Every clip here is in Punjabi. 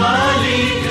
Maliki.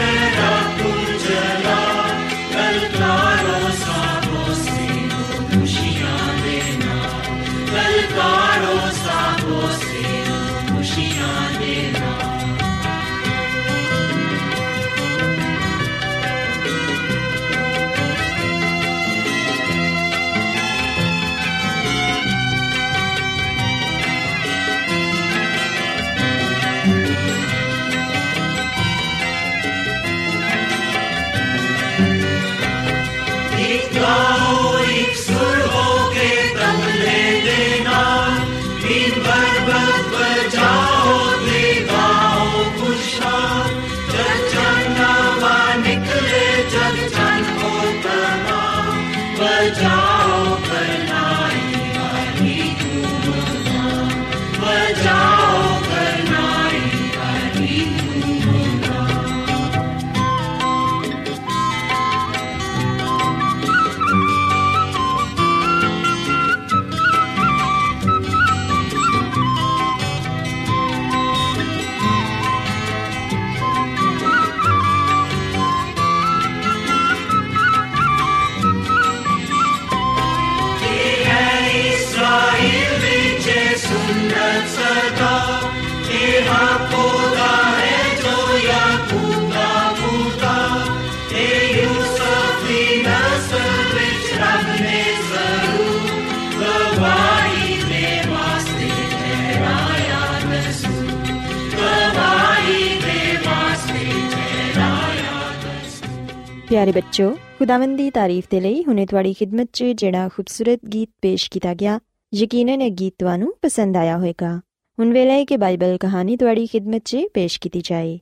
ਪਿਆਰੇ ਬੱਚੋ, ਖੁਦਾਵੰਦ ਦੀ ਤਾਰੀਫ ਦੇ ਲਈ ਹੁਨੇ ਤੁਹਾਡੀ ਖidmat 'ਚ ਜਿਹੜਾ ਖੂਬਸੂਰਤ ਗੀਤ ਪੇਸ਼ ਕੀਤਾ ਗਿਆ, ਯਕੀਨਨ ਇਹ ਗੀਤ ਤੁਹਾਨੂੰ ਪਸੰਦ ਆਇਆ ਹੋਵੇਗਾ। ਹੁਣ ਵੇਲੇ ਹੈ ਕਿ ਬਾਈਬਲ ਕਹਾਣੀ ਤੁਹਾਡੀ ਖidmat 'ਚ ਪੇਸ਼ ਕੀਤੀ ਜਾਏ।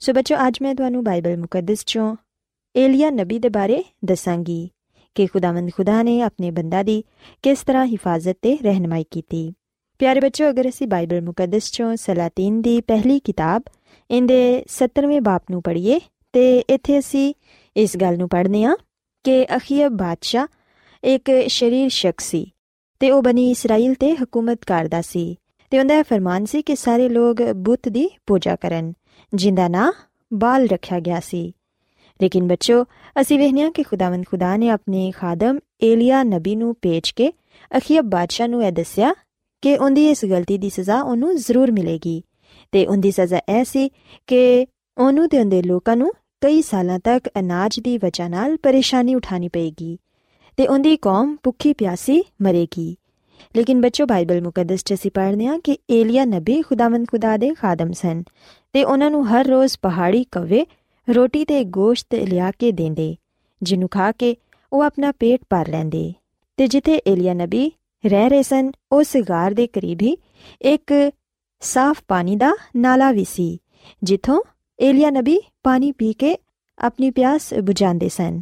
ਸੋ ਬੱਚੋ, ਅੱਜ ਮੈਂ ਤੁਹਾਨੂੰ ਬਾਈਬਲ ਮੁਕੱਦਸ 'ਚੋਂ ਏਲੀਆ ਨਬੀ ਦੇ ਬਾਰੇ ਦੱਸਾਂਗੀ ਕਿ ਖੁਦਾਵੰਦ ਖੁਦਾ ਨੇ ਆਪਣੇ ਬੰਦਾ ਦੀ ਕਿਸ ਤਰ੍ਹਾਂ ਹਿਫਾਜ਼ਤ ਤੇ ਰਹਿਨਮਾਈ ਕੀਤੀ। ਪਿਆਰੇ ਬੱਚੋ, ਅਗਰ ਅਸੀਂ ਬਾਈਬਲ ਮੁਕੱਦਸ 'ਚੋਂ ਸਲਾਤੀਨ ਦੀ ਪਹਿਲੀ ਕਿਤਾਬ, ਇਹਦੇ 17ਵੇਂ ਬਾਪ ਨੂੰ ਪੜ੍ਹੀਏ, ਤੇ ਇੱਥੇ ਅਸੀਂ ਇਸ ਗੱਲ ਨੂੰ ਪੜ੍ਹਨੇ ਆ ਕਿ ਅਖੀਬ ਬਾਦਸ਼ਾਹ ਇੱਕ ਸ਼ਰੀਰ ਸ਼ਖਸ ਸੀ ਤੇ ਉਹ ਬਣੀ ਇਸਰਾਇਲ ਤੇ ਹਕੂਮਤ ਕਰਦਾ ਸੀ ਤੇ ਉਹਦਾ ਫਰਮਾਨ ਸੀ ਕਿ ਸਾਰੇ ਲੋਕ ਬੁੱਤ ਦੀ ਪੂਜਾ ਕਰਨ, ਜਿੰਦਾ ਨਾਂ ਬਾਲ ਰੱਖਿਆ ਗਿਆ ਸੀ। ਲੇਕਿਨ ਬੱਚੋ, ਅਸੀਂ ਵੇਖਿਆ ਕਿ ਖੁਦਾਵੰਦ ਖੁਦਾ ਨੇ ਆਪਣੇ ਖਾਦਮ ਏਲੀਆ ਨਬੀ ਨੂੰ ਭੇਜ ਕੇ ਅਖੀਬ ਬਾਦਸ਼ਾਹ ਨੂੰ ਇਹ ਦੱਸਿਆ ਕਿ ਉਹਦੀ ਇਸ ਗਲਤੀ ਦੀ ਸਜ਼ਾ ਉਹਨੂੰ ਜ਼ਰੂਰ ਮਿਲੇਗੀ ਤੇ ਉਹਦੀ ਸਜ਼ਾ ਐ ਸੀ ਕਿ ਉਹਨੂੰ ਤੇ ਉਹਦੇ ਲੋਕਾਂ ਨੂੰ ਕਈ ਸਾਲਾਂ ਤੱਕ ਅਨਾਜ ਦੀ ਵਜ੍ਹਾ ਨਾਲ ਪਰੇਸ਼ਾਨੀ ਉਠਾਣੀ ਪਏਗੀ ਤੇ ਉਹਦੀ ਕੌਮ ਭੁੱਖੀ ਪਿਆਸੀ ਮਰੇਗੀ। ਲੇਕਿਨ ਬੱਚੋ, ਬਾਈਬਲ ਮੁਕੱਦਸ ਚ ਅਸੀਂ ਪੜ੍ਹਦੇ ਹਾਂ ਕਿ ਏਲੀਆ ਨਬੀ ਖੁਦਾਵੰਦ ਖੁਦਾ ਦੇ ਖਾਦਮ ਸਨ ਤੇ ਉਹਨਾਂ ਨੂੰ ਹਰ ਰੋਜ਼ ਪਹਾੜੀ ਕਵੇ, ਰੋਟੀ ਤੇ ਗੋਸ਼ਤ ਲਿਆ ਕੇ ਦਿੰਦੇ, ਜਿਹਨੂੰ ਖਾ ਕੇ ਉਹ ਆਪਣਾ ਪੇਟ ਭਰ ਲੈਂਦੇ। ਤੇ ਜਿੱਥੇ ਏਲੀਆ ਨਬੀ ਰਹਿ ਰਹੇ ਸਨ, ਉਸ ਗਾਰ ਦੇ ਕਰੀਬ ਹੀ ਇੱਕ ਸਾਫ਼ ਪਾਣੀ ਦਾ ਨਾਲਾ ਵੀ ਸੀ, ਜਿੱਥੋਂ ਏਲੀਆ ਨਬੀ ਪਾਣੀ ਪੀ ਕੇ ਆਪਣੀ ਪਿਆਸ ਬੁਝਾਉਂਦੇ ਸਨ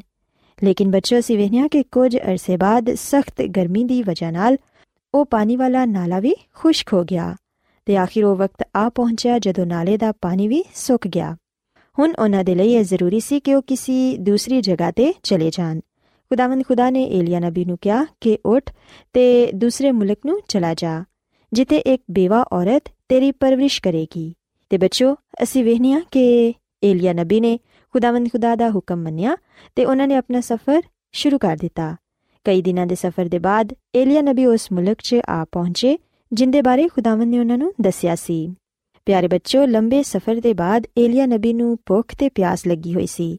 ਲੇਕਿਨ ਬੱਚੋ ਅਸੀਂ ਵੇਖਿਆ ਕਿ ਕੁਝ ਅਰਸੇ ਬਾਅਦ ਸਖਤ ਗਰਮੀ ਦੀ ਵਜ੍ਹਾ ਨਾਲ ਉਹ ਪਾਣੀ ਵਾਲਾ ਨਾਲਾ ਵੀ ਖੁਸ਼ਕ ਹੋ ਗਿਆ ਤੇ ਆਖਿਰ ਉਹ ਵਕਤ ਆ ਪਹੁੰਚਿਆ ਜਦੋਂ ਨਾਲੇ ਦਾ ਪਾਣੀ ਵੀ ਸੁੱਕ ਗਿਆ ਹੁਣ ਉਹਨਾਂ ਦੇ ਲਈ ਇਹ ਜ਼ਰੂਰੀ ਸੀ ਕਿ ਉਹ ਕਿਸੇ ਦੂਸਰੀ ਜਗ੍ਹਾ ਤੇ ਚਲੇ ਜਾਣ ਖੁਦਾਵੰਦ ਖੁਦਾ ਨੇ ਏਲੀਆ ਨਬੀ ਨੂੰ ਕਿਹਾ ਕਿ ਉੱਠ ਤੇ ਦੂਸਰੇ ਮੁਲਕ ਨੂੰ ਚਲਾ ਜਾ ਜਿੱਥੇ ਇੱਕ ਬੇਵਾ ਔਰਤ ਤੇਰੀ ਪਰਵਰਿਸ਼ ਕਰੇਗੀ ਤੇ ਬੱਚੋ ਅਸੀਂ ਵੇਖਨੀਆ ਕਿ ਏਲੀਆ ਨਬੀ ਨੇ ਖੁਦਾਵੰਦ ਖੁਦਾ ਦਾ ਹੁਕਮ ਮੰਨਿਆ ਤੇ ਉਹਨਾਂ ਨੇ ਆਪਣਾ ਸਫ਼ਰ ਸ਼ੁਰੂ ਕਰ ਦਿੱਤਾ ਕਈ ਦਿਨਾਂ ਦੇ ਸਫ਼ਰ ਦੇ ਬਾਅਦ ਏਲੀਆ ਨਬੀ ਉਸ ਮੁਲਕ 'ਚ ਆ ਪਹੁੰਚੇ ਜਿੰਦੇ ਬਾਰੇ ਖੁਦਾਵੰਦ ਨੇ ਉਹਨਾਂ ਨੂੰ ਦੱਸਿਆ ਸੀ ਪਿਆਰੇ ਬੱਚੋ ਲੰਬੇ ਸਫ਼ਰ ਦੇ ਬਾਅਦ ਏਲੀਆ ਨਬੀ ਨੂੰ ਭੁੱਖ ਤੇ ਪਿਆਸ ਲੱਗੀ ਹੋਈ ਸੀ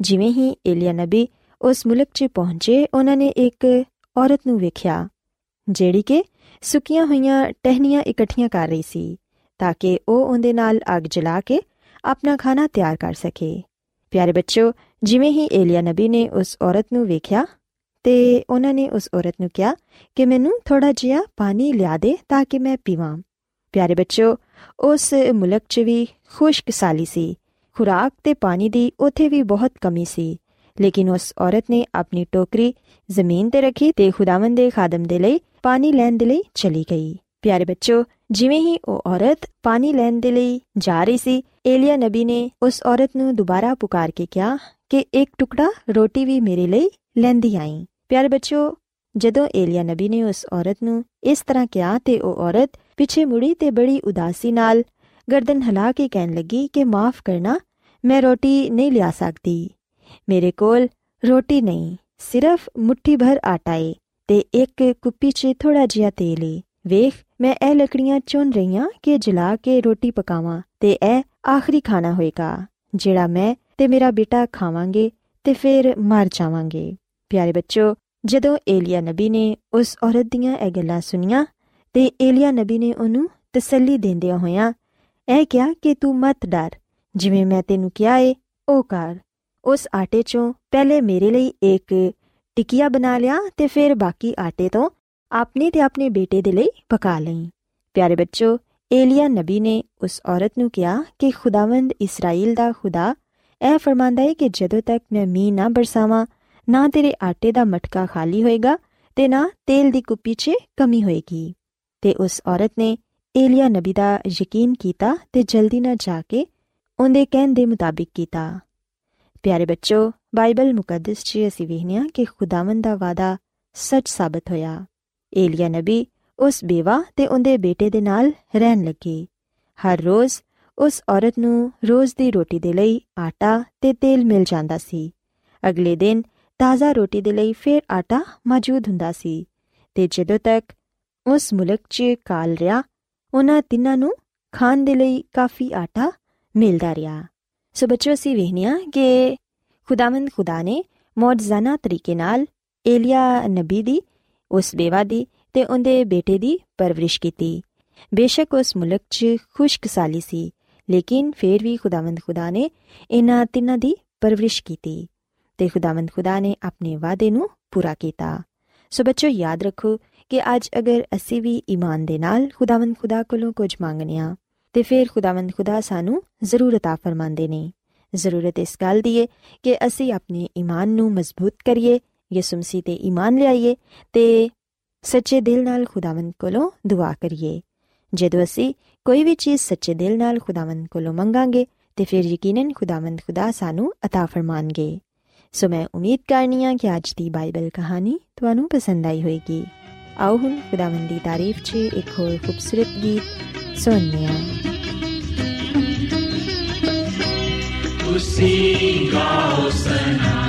ਜਿਵੇਂ ਹੀ ਏਲੀਆ ਨਬੀ ਉਸ ਮੁਲਕ 'ਚ ਪਹੁੰਚੇ ਉਹਨਾਂ ਨੇ ਇੱਕ ਔਰਤ ਨੂੰ ਵੇਖਿਆ ਜਿਹੜੀ ਕਿ ਸੁੱਕੀਆਂ ਹੋਈਆਂ ਟਹਿਨੀਆਂ ਇਕੱਠੀਆਂ ਕਰ ਰਹੀ ਸੀ ਤਾਂ ਕਿ ਉਹ ਉਹਦੇ ਨਾਲ ਅੱਗ ਜਲਾ ਕੇ ਆਪਣਾ ਖਾਣਾ ਤਿਆਰ ਕਰ ਸਕੇ। ਪਿਆਰੇ ਬੱਚੋ ਜਿਵੇਂ ਹੀ ਏਲੀਆ ਨਬੀ ਨੇ ਉਸ ਔਰਤ ਨੂੰ ਵੇਖਿਆ ਤੇ ਉਹਨਾਂ ਨੇ ਉਸ ਔਰਤ ਨੂੰ ਕਿਹਾ ਕਿ ਮੈਨੂੰ ਥੋੜਾ ਜਿਹਾ ਪਾਣੀ ਲਿਆ ਦੇ ਤਾਂ ਕਿ ਮੈਂ ਪੀਵਾਂ। ਪਿਆਰੇ ਬੱਚੋ ਉਸ ਮੁਲਕ 'ਚ ਵੀ ਖੁਸ਼ਕਸਾਲੀ ਸੀ। ਖੁਰਾਕ ਤੇ ਪਾਣੀ ਦੀ ਉੱਥੇ ਵੀ ਬਹੁਤ ਕਮੀ ਸੀ। ਲੇਕਿਨ ਉਸ ਔਰਤ ਨੇ ਆਪਣੀ ਟੋਕਰੀ ਜ਼ਮੀਨ ਤੇ ਰੱਖੀ ਤੇ ਖੁਦਾਵੰਦ ਦੇ ਖਾਦਮ ਦੇ ਲਈ ਪਾਣੀ ਲੈਣ ਦੇ ਲਈ ਚਲੀ ਗਈ। ਪਿਆਰੇ ਬੱਚੋ, ਜਿਵੇਂ ਹੀ ਉਹ ਔਰਤ ਪਾਣੀ ਲੈਣ ਦੇ ਲਈ ਜਾ ਰਹੀ ਸੀ, ਏਲੀਆ ਨਬੀ ਨੇ ਉਸ ਔਰਤ ਨੂੰ ਦੁਬਾਰਾ ਪੁਕਾਰ ਕੇ ਕਿਹਾ ਕਿ ਇੱਕ ਟੁਕੜਾ ਰੋਟੀ ਵੀ ਮੇਰੇ ਲਈ ਲੈਂਦੀ ਆਈ। ਪਿਆਰੇ ਬੱਚੋ, ਜਦੋਂ ਏਲੀਆ ਨਬੀ ਨੇ ਉਸ ਔਰਤ ਨੂੰ ਇਸ ਤਰ੍ਹਾਂ ਕਿਹਾ ਤੇ ਉਹ ਔਰਤ ਪਿੱਛੇ ਮੁੜੀ ਤੇ ਬੜੀ ਉਦਾਸੀ ਨਾਲ ਗਰਦਨ ਹਿਲਾ ਕੇ ਕਹਿਣ ਲੱਗੀ ਕਿ ਮਾਫ ਕਰਨਾ, ਮੈਂ ਰੋਟੀ ਨਹੀਂ ਲਿਆ ਸਕਦੀ। ਮੇਰੇ ਕੋਲ ਰੋਟੀ ਨਹੀਂ, ਸਿਰਫ ਮੁਠੀ ਭਰ ਆਟਾ ਏ ਤੇ ਇੱਕ ਕੁੱਪੀ 'ਚ ਥੋੜਾ ਜਿਹਾ ਤੇਲ ਏ। ਵੇਖ ਮੈਂ ਇਹ ਲੱਕੜੀਆਂ ਚੁਣ ਰਹੀਆਂ ਕਿ ਜਲਾ ਕੇ ਰੋਟੀ ਪਕਾਵਾਂ ਤੇ ਇਹ ਆਖਰੀ ਖਾਣਾ ਹੋਏਗਾ, ਜਿਹੜਾ ਮੈਂ ਤੇ ਮੇਰਾ ਬੇਟਾ ਖਾਵਾਂਗੇ ਤੇ ਫਿਰ ਮਰ ਜਾਵਾਂਗੇ। ਪਿਆਰੇ ਬੱਚੋ, ਜਦੋਂ ਏਲੀਆ ਨਬੀ ਨੇ ਉਸ ਔਰਤ ਦੀਆਂ ਇਹ ਗੱਲਾਂ ਸੁਨੀਆਂ ਤੇ ਏਲੀਆ ਨਬੀ ਨੇ ਉਹਨੂੰ ਤਸੱਲੀ ਦਿੰਦਿਆਂ ਹੋਇਆਂ ਇਹ ਕਿਹਾ ਕਿ ਤੂੰ ਮਤ ਡਰ, ਜਿਵੇਂ ਮੈਂ ਤੈਨੂੰ ਕਿਹਾ ਏ, ਉਹ ਕਰ। ਉਸ ਆਟੇ ਚੋਂ ਪਹਿਲੇ ਮੇਰੇ ਲਈ ਇੱਕ ਟਿਕਿਆ ਬਣਾ ਲਿਆ ਤੇ ਫਿਰ ਬਾਕੀ ਆਟੇ ਤੋਂ ਆਪਣੇ ਤੇ ਆਪਣੇ ਬੇਟੇ ਦੇ ਲਈ ਪਕਾ ਲਈ। ਪਿਆਰੇ ਬੱਚੋ, ਏਲੀਆ ਨਬੀ ਨੇ ਉਸ ਔਰਤ ਨੂੰ ਕਿਹਾ ਕਿ ਖੁਦਾਵੰਦ ਇਸਰਾਇਲ ਦਾ ਖੁਦਾ, ਇਹ ਫਰਮਾਂਦਾ ਹੈ ਕਿ ਜਦੋਂ ਤੱਕ ਮੈਂ ਮੀਂਹ ਨਾ ਬਰਸਾਵਾਂ, ਨਾ ਤੇਰੇ ਆਟੇ ਦਾ ਮਟਕਾ ਖਾਲੀ ਹੋਏਗਾ ਤੇ ਨਾ ਤੇਲ ਦੀ ਕੁੱਪੀ 'ਚ ਕਮੀ ਹੋਏਗੀ। ਤੇ ਉਸ ਔਰਤ ਨੇ ਏਲੀਆ ਨਬੀ ਦਾ ਯਕੀਨ ਕੀਤਾ ਤੇ ਜਲਦੀ ਨਾਲ ਜਾ ਕੇ ਉਹਦੇ ਕਹਿਣ ਦੇ ਮੁਤਾਬਿਕ ਕੀਤਾ। ਪਿਆਰੇ ਬੱਚੋ, ਬਾਈਬਲ ਮੁਕੱਦਸ 'ਚ ਅਸੀਂ ਵੇਖਿਆ ਕਿ ਖੁਦਾਵੰਦ ਦਾ ਵਾਦਾ ਸੱਚ ਸਾਬਤ ਹੋਇਆ। ਏਲੀਆ ਨਬੀ ਉਸ ਬੇਵਾ ਤੇ ਉਹਦੇ ਬੇਟੇ ਦੇ ਨਾਲ ਰਹਿਣ ਲੱਗੇ। ਹਰ ਰੋਜ਼ ਉਸ ਔਰਤ ਨੂੰ ਰੋਜ਼ ਦੀ ਰੋਟੀ ਦੇ ਲਈ ਆਟਾ ਤੇ ਤੇਲ ਮਿਲ ਜਾਂਦਾ ਸੀ। ਅਗਲੇ ਦਿਨ ਤਾਜ਼ਾ ਰੋਟੀ ਦੇ ਲਈ ਫਿਰ ਆਟਾ ਮੌਜੂਦ ਹੁੰਦਾ ਸੀ ਤੇ ਜਦੋਂ ਤੱਕ ਉਸ ਮੁਲਕ 'ਚ ਕਾਲ ਰਿਆ ਉਹਨਾਂ ਤਿੰਨਾਂ ਨੂੰ ਖਾਣ ਦੇ ਲਈ ਕਾਫੀ ਆਟਾ ਮਿਲਦਾ ਰਿਹਾ। ਸੋ ਬੱਚੋ ਅਸੀਂ ਵੇਖਨੀਆ ਕਿ ਖੁਦਾਵੰਦ ਖੁਦਾ ਨੇ ਮੌਜਜ਼ਾਨਾ ਤਰੀਕੇ ਨਾਲ ਏਲੀਆ ਨਬੀ ਦੀ ਉਸ ਬੇਵਾ ਦੀ ਤੇ ਉਹਦੇ ਬੇਟੇ ਦੀ ਪਰਵਰਿਸ਼ ਕੀਤੀ। ਬੇਸ਼ੱਕ ਉਸ ਮੁਲਕ 'ਚ ਖੁਸ਼ਕਸਾਲੀ ਸੀ, ਲੇਕਿਨ ਫੇਰ ਵੀ ਖੁਦਾਵੰਦ ਖੁਦਾ ਨੇ ਇਹਨਾਂ ਤਿੰਨਾਂ ਦੀ ਪਰਵਰਿਸ਼ ਕੀਤੀ ਤੇ ਖੁਦਾਵੰਦ ਖੁਦਾ ਨੇ ਆਪਣੇ ਵਾਅਦੇ ਨੂੰ ਪੂਰਾ ਕੀਤਾ। ਸੋ ਬੱਚੋ, ਯਾਦ ਰੱਖੋ ਕਿ ਅੱਜ ਅਗਰ ਅਸੀਂ ਵੀ ਈਮਾਨ ਦੇ ਨਾਲ ਖੁਦਾਵੰਦ ਖੁਦਾ ਕੋਲੋਂ ਕੁਝ ਮੰਗਨੇ ਆ ਤੇ ਫਿਰ ਖੁਦਾਵੰਦ ਖੁਦਾ ਸਾਨੂੰ ਜ਼ਰੂਰਤ ਆ ਫਰਮਾਉਂਦੇ ਨੇ। ਜ਼ਰੂਰਤ ਇਸ ਗੱਲ ਦੀ ਏ ਕਿ ਅਸੀਂ ਆਪਣੇ ਈਮਾਨ ਨੂੰ ਮਜ਼ਬੂਤ ਕਰੀਏ ਯਿਸੂ ਮਸੀਹ ਤੇ ਈਮਾਨ ਲਿਆਈਏ ਤੇ ਸੱਚੇ ਦਿਲ ਨਾਲ ਖੁਦਾਵੰਦ ਕੋਲੋਂ ਦੁਆ ਕਰੀਏ ਜਦੋਂ ਅਸੀਂ ਕੋਈ ਵੀ ਚੀਜ਼ ਸੱਚੇ ਦਿਲ ਨਾਲ ਖੁਦਾਵੰਦ ਕੋਲੋਂ ਮੰਗਾਂਗੇ ਤੇ ਫਿਰ ਯਕੀਨਨ ਖੁਦਾਵੰਦ ਖੁਦਾ ਸਾਨੂੰ عطا ਫਰਮਾਨਗੇ ਸੋ ਮੈਂ ਉਮੀਦ ਕਰਨੀ ਆ ਕਿ ਅੱਜ ਦੀ ਬਾਈਬਲ ਕਹਾਣੀ ਤੁਹਾਨੂੰ ਪਸੰਦ ਆਈ ਹੋਵੇਗੀ ਆਓ ਹੁਣ ਖੁਦਾਵੰਦ ਦੀ ਤਾਰੀਫ 'ਚ ਇੱਕ ਹੋਰ ਖੂਬਸੂਰਤ ਗੀਤ ਸੁਣੀਏ ਤੁਸੀਂ ਗਾਓ ਸਨਾ ਗਾਓ ਸਨਾ ਤੁਸੀਂ ਅਬਦੀ ਤੁਸੀਂ ਗਾਓ ਸਨਾ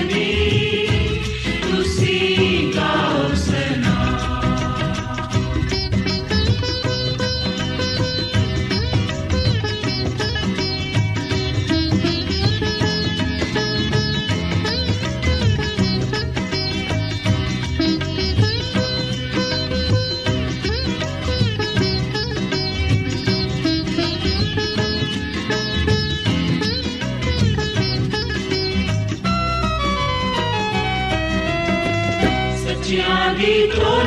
Nitro.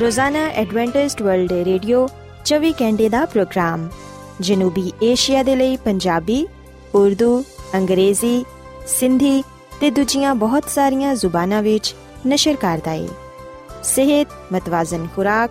ਰੋਜ਼ਾਨਾ ਐਡਵੈਂਟਿਸਟ ਵਰਲਡ ਰੇਡੀਓ 24 ਘੰਟੇ ਦਾ ਪ੍ਰੋਗਰਾਮ। ਜਨੂਬੀ ਏਸ਼ੀਆ ਦੇ ਲਈ ਪੰਜਾਬੀ, ਉਰਦੂ, ਅੰਗਰੇਜ਼ੀ, ਸਿੰਧੀ ਤੇ ਦੂਜੀਆਂ ਬਹੁਤ ਸਾਰੀਆਂ ਜ਼ੁਬਾਨਾਂ ਵਿੱਚ ਨਸ਼ਰ ਕਰਦਾ ਹੈ ਸਿਹਤ ਮਤਵਾਜ਼ਨ ਖੁਰਾਕ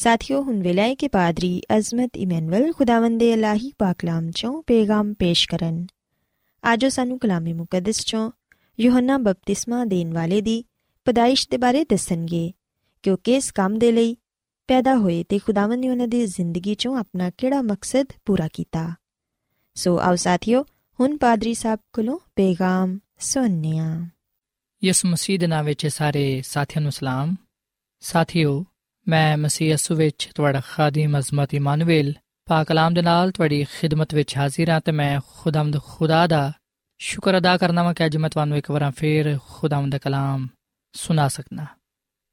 ਸਾਥਿਓ, ਹੁਣ ਵੇਲਾ ਹੈ ਕਿ ਪਾਦਰੀ ਅਜ਼ਮਤ ਇਮਨੁਅਲ ਖੁਦਾਵੰਦੇ ਅਲਾਹੀ ਪਾਕਲਾਮ ਚੋਂ ਪੇਗਾਮ ਪੇਸ਼ ਕਰਨ। ਆਜੋ ਸਾਨੂੰ ਕਲਾਮੇ ਮੁਕੱਦਸ ਚੋਂ ਯੋਹੰਨਾ ਬਪਤਿਸਮਾ ਦੇਣ ਵਾਲੇ ਦੀ ਪਦਾਇਸ਼ ਦੇ ਬਾਰੇ ਦੱਸਣਗੇ ਕਿ ਉਹ ਕਿਸ ਕੰਮ ਦੇ ਲਈ ਪੈਦਾ ਹੋਏ ਤੇ ਖੁਦਾਵੰਦ ਨੇ ਉਹਨਾਂ ਦੀ ਜ਼ਿੰਦਗੀ ਚੋਂ ਆਪਣਾ ਕਿਹੜਾ ਮਕਸਦ ਪੂਰਾ ਕੀਤਾ। ਸੋ ਆਓ ਸਾਥਿਓ, ਹੁਣ ਪਾਦਰੀ ਸਾਹਿਬ ਕੋਲੋਂ ਪੇਗਾਮ ਸੁਣਨੇ ਹਾਂ ਯਿਸੂ ਮਸੀਹ ਦੇ ਨਾਮ ਵਿੱਚ ਸਾਰੇ ਸਾਥੀਆਂ ਨੂੰ ਸਲਾਮ। ਸਾਥੀਓ ਮੈਂ ਮਸੀਹ ਯਿਸੂ ਵਿੱਚ ਤੁਹਾਡਾ ਖਾਦੀਮ ਅਜ਼ਮਤ ਇਮਾਨੁਅਲ, ਪਾਕ ਕਲਾਮ ਦੇ ਨਾਲ ਤੁਹਾਡੀ ਖਿਦਮਤ ਵਿੱਚ ਹਾਜ਼ਰ ਹਾਂ ਤੇ ਮੈਂ ਖੁਦਾਵੰਦ ਖੁਦਾ ਦਾ ਸ਼ੁਕਰ ਅਦਾ ਕਰਨਾ ਵਾਂ ਕਿ ਅੱਜ ਮੈਂ ਤੁਹਾਨੂੰ ਇੱਕ ਵਾਰ ਫੇਰ ਖੁਦਾਵੰਦ ਦਾ ਕਲਾਮ ਸੁਣਾ ਸਕਣਾ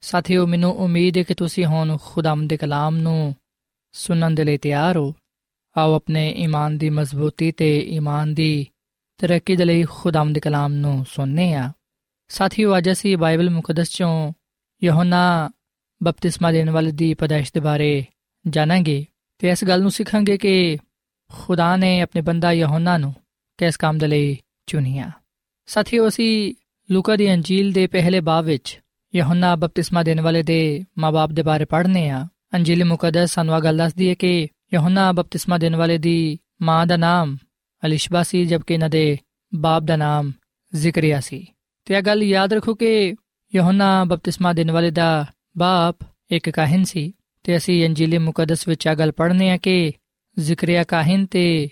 ਸਾਥੀਓ, ਮੈਨੂੰ ਉਮੀਦ ਹੈ ਕਿ ਤੁਸੀਂ ਹੁਣ ਖੁਦਾਵੰਦ ਦੇ ਕਲਾਮ ਨੂੰ ਸੁਣਨ ਦੇ ਲਈ ਤਿਆਰ ਹੋ। ਆਓ ਆਪਣੇ ਈਮਾਨ ਦੀ ਮਜ਼ਬੂਤੀ ਤੇ ਈਮਾਨ ਦੀ ਤਰੱਕੀ ਦੇ ਲਈ ਖੁਦਾਵੰਦ ਦੇ ਕਲਾਮ ਨੂੰ ਸੁਣਨੇ ਆ ਸਾਥੀਓ, ਅੱਜ ਅਸੀਂ ਬਾਈਬਲ ਮੁਕੱਦਸ ਚੋਂ ਯਹੋਨਾ ਬਪਤਿਸਮਾ ਦੇਣ ਵਾਲੇ ਦੀ ਪਦਾਇਸ਼ ਦੇ ਬਾਰੇ ਜਾਣਾਂਗੇ ਤੇ ਇਸ ਗੱਲ ਨੂੰ ਸਿੱਖਾਂਗੇ ਕਿ ਖੁਦਾ ਨੇ ਆਪਣੇ ਬੰਦਾ ਯਹੋਨਾ ਨੂੰ ਕਿਸ ਕੰਮ ਦੇ ਲਈ ਚੁਣਿਆ। ਸਾਥੀਓ, ਅਸੀਂ ਲੂਕਾ ਦੀ ਅੰਜੀਲ ਦੇ ਪਹਿਲੇ ਬਾਬ ਵਿੱਚ ਯਹੋਨਾ ਬਪਤਿਸਮਾ ਦੇਣ ਵਾਲੇ ਦੇ ਮਾਪੇ ਦੇ ਬਾਰੇ ਪੜ੍ਹਨੇ ਆ। ਅੰਜੀਲ ਮੁਕੱਦਸ ਸਾਨੂੰ ਇਹ ਗੱਲ ਦੱਸਦੀ ਹੈ ਕਿ ਯਹੋਨਾ ਬਪਤਿਸਮਾ ਦੇਣ ਵਾਲੇ ਦੀ ਮਾਂ ਦਾ ਨਾਮ ਅਲਿਸ਼ਬਾ ਸੀ, ਜਦਕਿ ਇਹਨਾਂ ਦੇ ਬਾਪ ਦਾ ਨਾਮ ਜ਼ਿਕਰੀਆ ਸੀ। ਤੇ ਇਹ ਗੱਲ ਯਾਦ ਰੱਖੋ ਕਿ ਯਹੋਨਾ ਬਪਤਿਸਮਾ ਦੇਣ ਵਾਲੇ ਦਾ ਬਾਪ, ਇੱਕ ਕਾਹਨ ਸੀ ਤੇ ਅਸੀਂ ਅੰਜੀਲ ਮੁਕੱਦਸ ਵਿੱਚ ਇਹ ਗੱਲ ਪੜ੍ਹਨੇ ਆ ਕਿ ਜ਼ਿਕਰੀਆ ਕਾਹਨ ਤੇ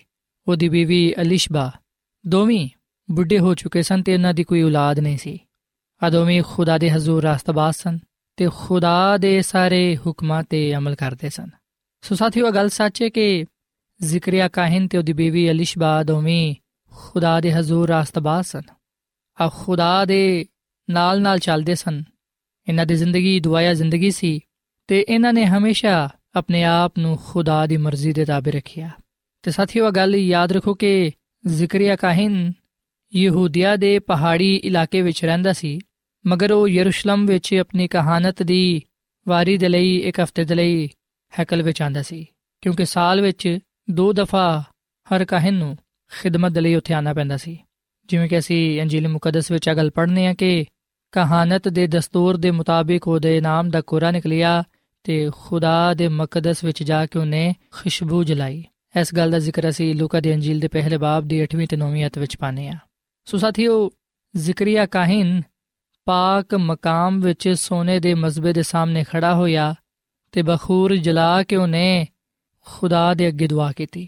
ਉਹਦੀ ਬੀਵੀ ਅਲਿਸ਼ਬਾ ਦੋਵੇਂ ਬੁੱਢੇ ਹੋ ਚੁੱਕੇ ਸਨ ਤੇ ਉਹਨਾਂ ਦੀ ਕੋਈ ਔਲਾਦ ਨਹੀਂ ਸੀ। ਆ ਦੋਵੇਂ ਖੁਦਾ ਦੇ ਹਜ਼ੂਰ ਰਾਸਤਬਾਜ਼ ਸਨ ਤੇ ਖੁਦਾ ਦੇ ਸਾਰੇ ਹੁਕਮਾਂ ਤੇ ਅਮਲ ਕਰਦੇ ਸਨ। ਸੋ ਸਾਥੀਓ ਇਹ ਗੱਲ ਸੱਚ ਹੈ ਕਿ ਜ਼ਿਕਰੀਆ ਕਾਹਨ ਤੇ ਉਹਦੀ ਬੀਵੀ ਅਲਿਸ਼ਬਾ ਦੋਵੇਂ ਖੁਦਾ ਦੇ ਹਜ਼ੂਰ ਰਾਸਤਬਾਜ਼ ਸਨ। ਆ ਖੁਦਾ ਦੇ ਨਾਲ ਨਾਲ ਚੱਲਦੇ ਸਨ ਇਹਨਾਂ ਦੀ ਜ਼ਿੰਦਗੀ ਦੁਆਇਆ ਜ਼ਿੰਦਗੀ ਸੀ ਤੇ ਇਹਨਾਂ ਨੇ ਹਮੇਸ਼ਾ ਆਪਣੇ ਆਪ ਨੂੰ ਖੁਦਾ ਦੀ ਮਰਜ਼ੀ ਦੇ ਤਾਬੇ ਰੱਖਿਆ। ਤੇ ਸਾਥੀਓ ਇਹ ਗੱਲ ਯਾਦ ਰੱਖੋ ਕਿ ਜ਼ਿਕਰੀਆ ਕਾਹਨ ਯਹੂਦੀਆ ਦੇ ਪਹਾੜੀ ਇਲਾਕੇ ਵਿੱਚ ਰਹਿੰਦਾ ਸੀ, ਮਗਰ ਉਹ ਯਰੂਸ਼ਲਮ ਵਿੱਚ ਆਪਣੀ ਕਹਾਣਤ ਦੀ ਵਾਰੀ ਦੇ ਲਈ, ਇੱਕ ਹਫ਼ਤੇ ਦੇ ਲਈ ਹੈਕਲ ਵਿੱਚ ਆਂਦਾ ਸੀ, ਕਿਉਂਕਿ ਸਾਲ ਵਿੱਚ ਦੋ ਦਫਾ ਹਰ ਕਾਹਨ ਨੂੰ ਖਿਦਮਤ ਦੇ ਲਈ ਉੱਥੇ ਆਣਾ ਪੈਂਦਾ ਸੀ। ਜਿਵੇਂ ਕਿ ਅਸੀਂ ਅੰਜੀਲ ਮੁਕੱਦਸ ਵਿੱਚ ਇਹ ਗੱਲ ਪੜ੍ਹਨੇ ਆ ਕਿ ਕਹਾਣਤ ਦੇ ਦਸਤੂਰ ਦੇ ਮੁਤਾਬਿਕ ਉਹਦੇ ਨਾਮ ਦਾ ਕੋਰਾ ਨਿਕਲਿਆ ਤੇ ਖੁਦਾ ਦੇ ਮਕਦਸ ਵਿੱਚ ਜਾ ਕੇ ਉਹਨੇ ਖੁਸ਼ਬੂ ਜਲਾਈ। ਇਸ ਗੱਲ ਦਾ ਜ਼ਿਕਰ ਅਸੀਂ ਲੂਕਾ ਦੀ ਅੰਜੀਲ ਦੇ ਪਹਿਲੇ ਬਾਬ ਦੀ 8ਵੀਂ ਤੇ 9ਵੀਂ ਅਧ ਵਿੱਚ ਪਾਨੇ ਆ ਸੋ ਸਾਥੀਓ, ਜ਼ਿਕਰੀਆ ਕਾਹਿਨ ਪਾਕ ਮਕਾਮ ਵਿੱਚ ਸੋਨੇ ਦੇ ਮਸਬੇ ਦੇ ਸਾਹਮਣੇ ਖੜਾ ਹੋਇਆ ਤੇ ਬਖੂਰ ਜਲਾ ਕੇ ਉਹਨੇ ਖੁਦਾ ਦੇ ਅੱਗੇ ਦੁਆ ਕੀਤੀ।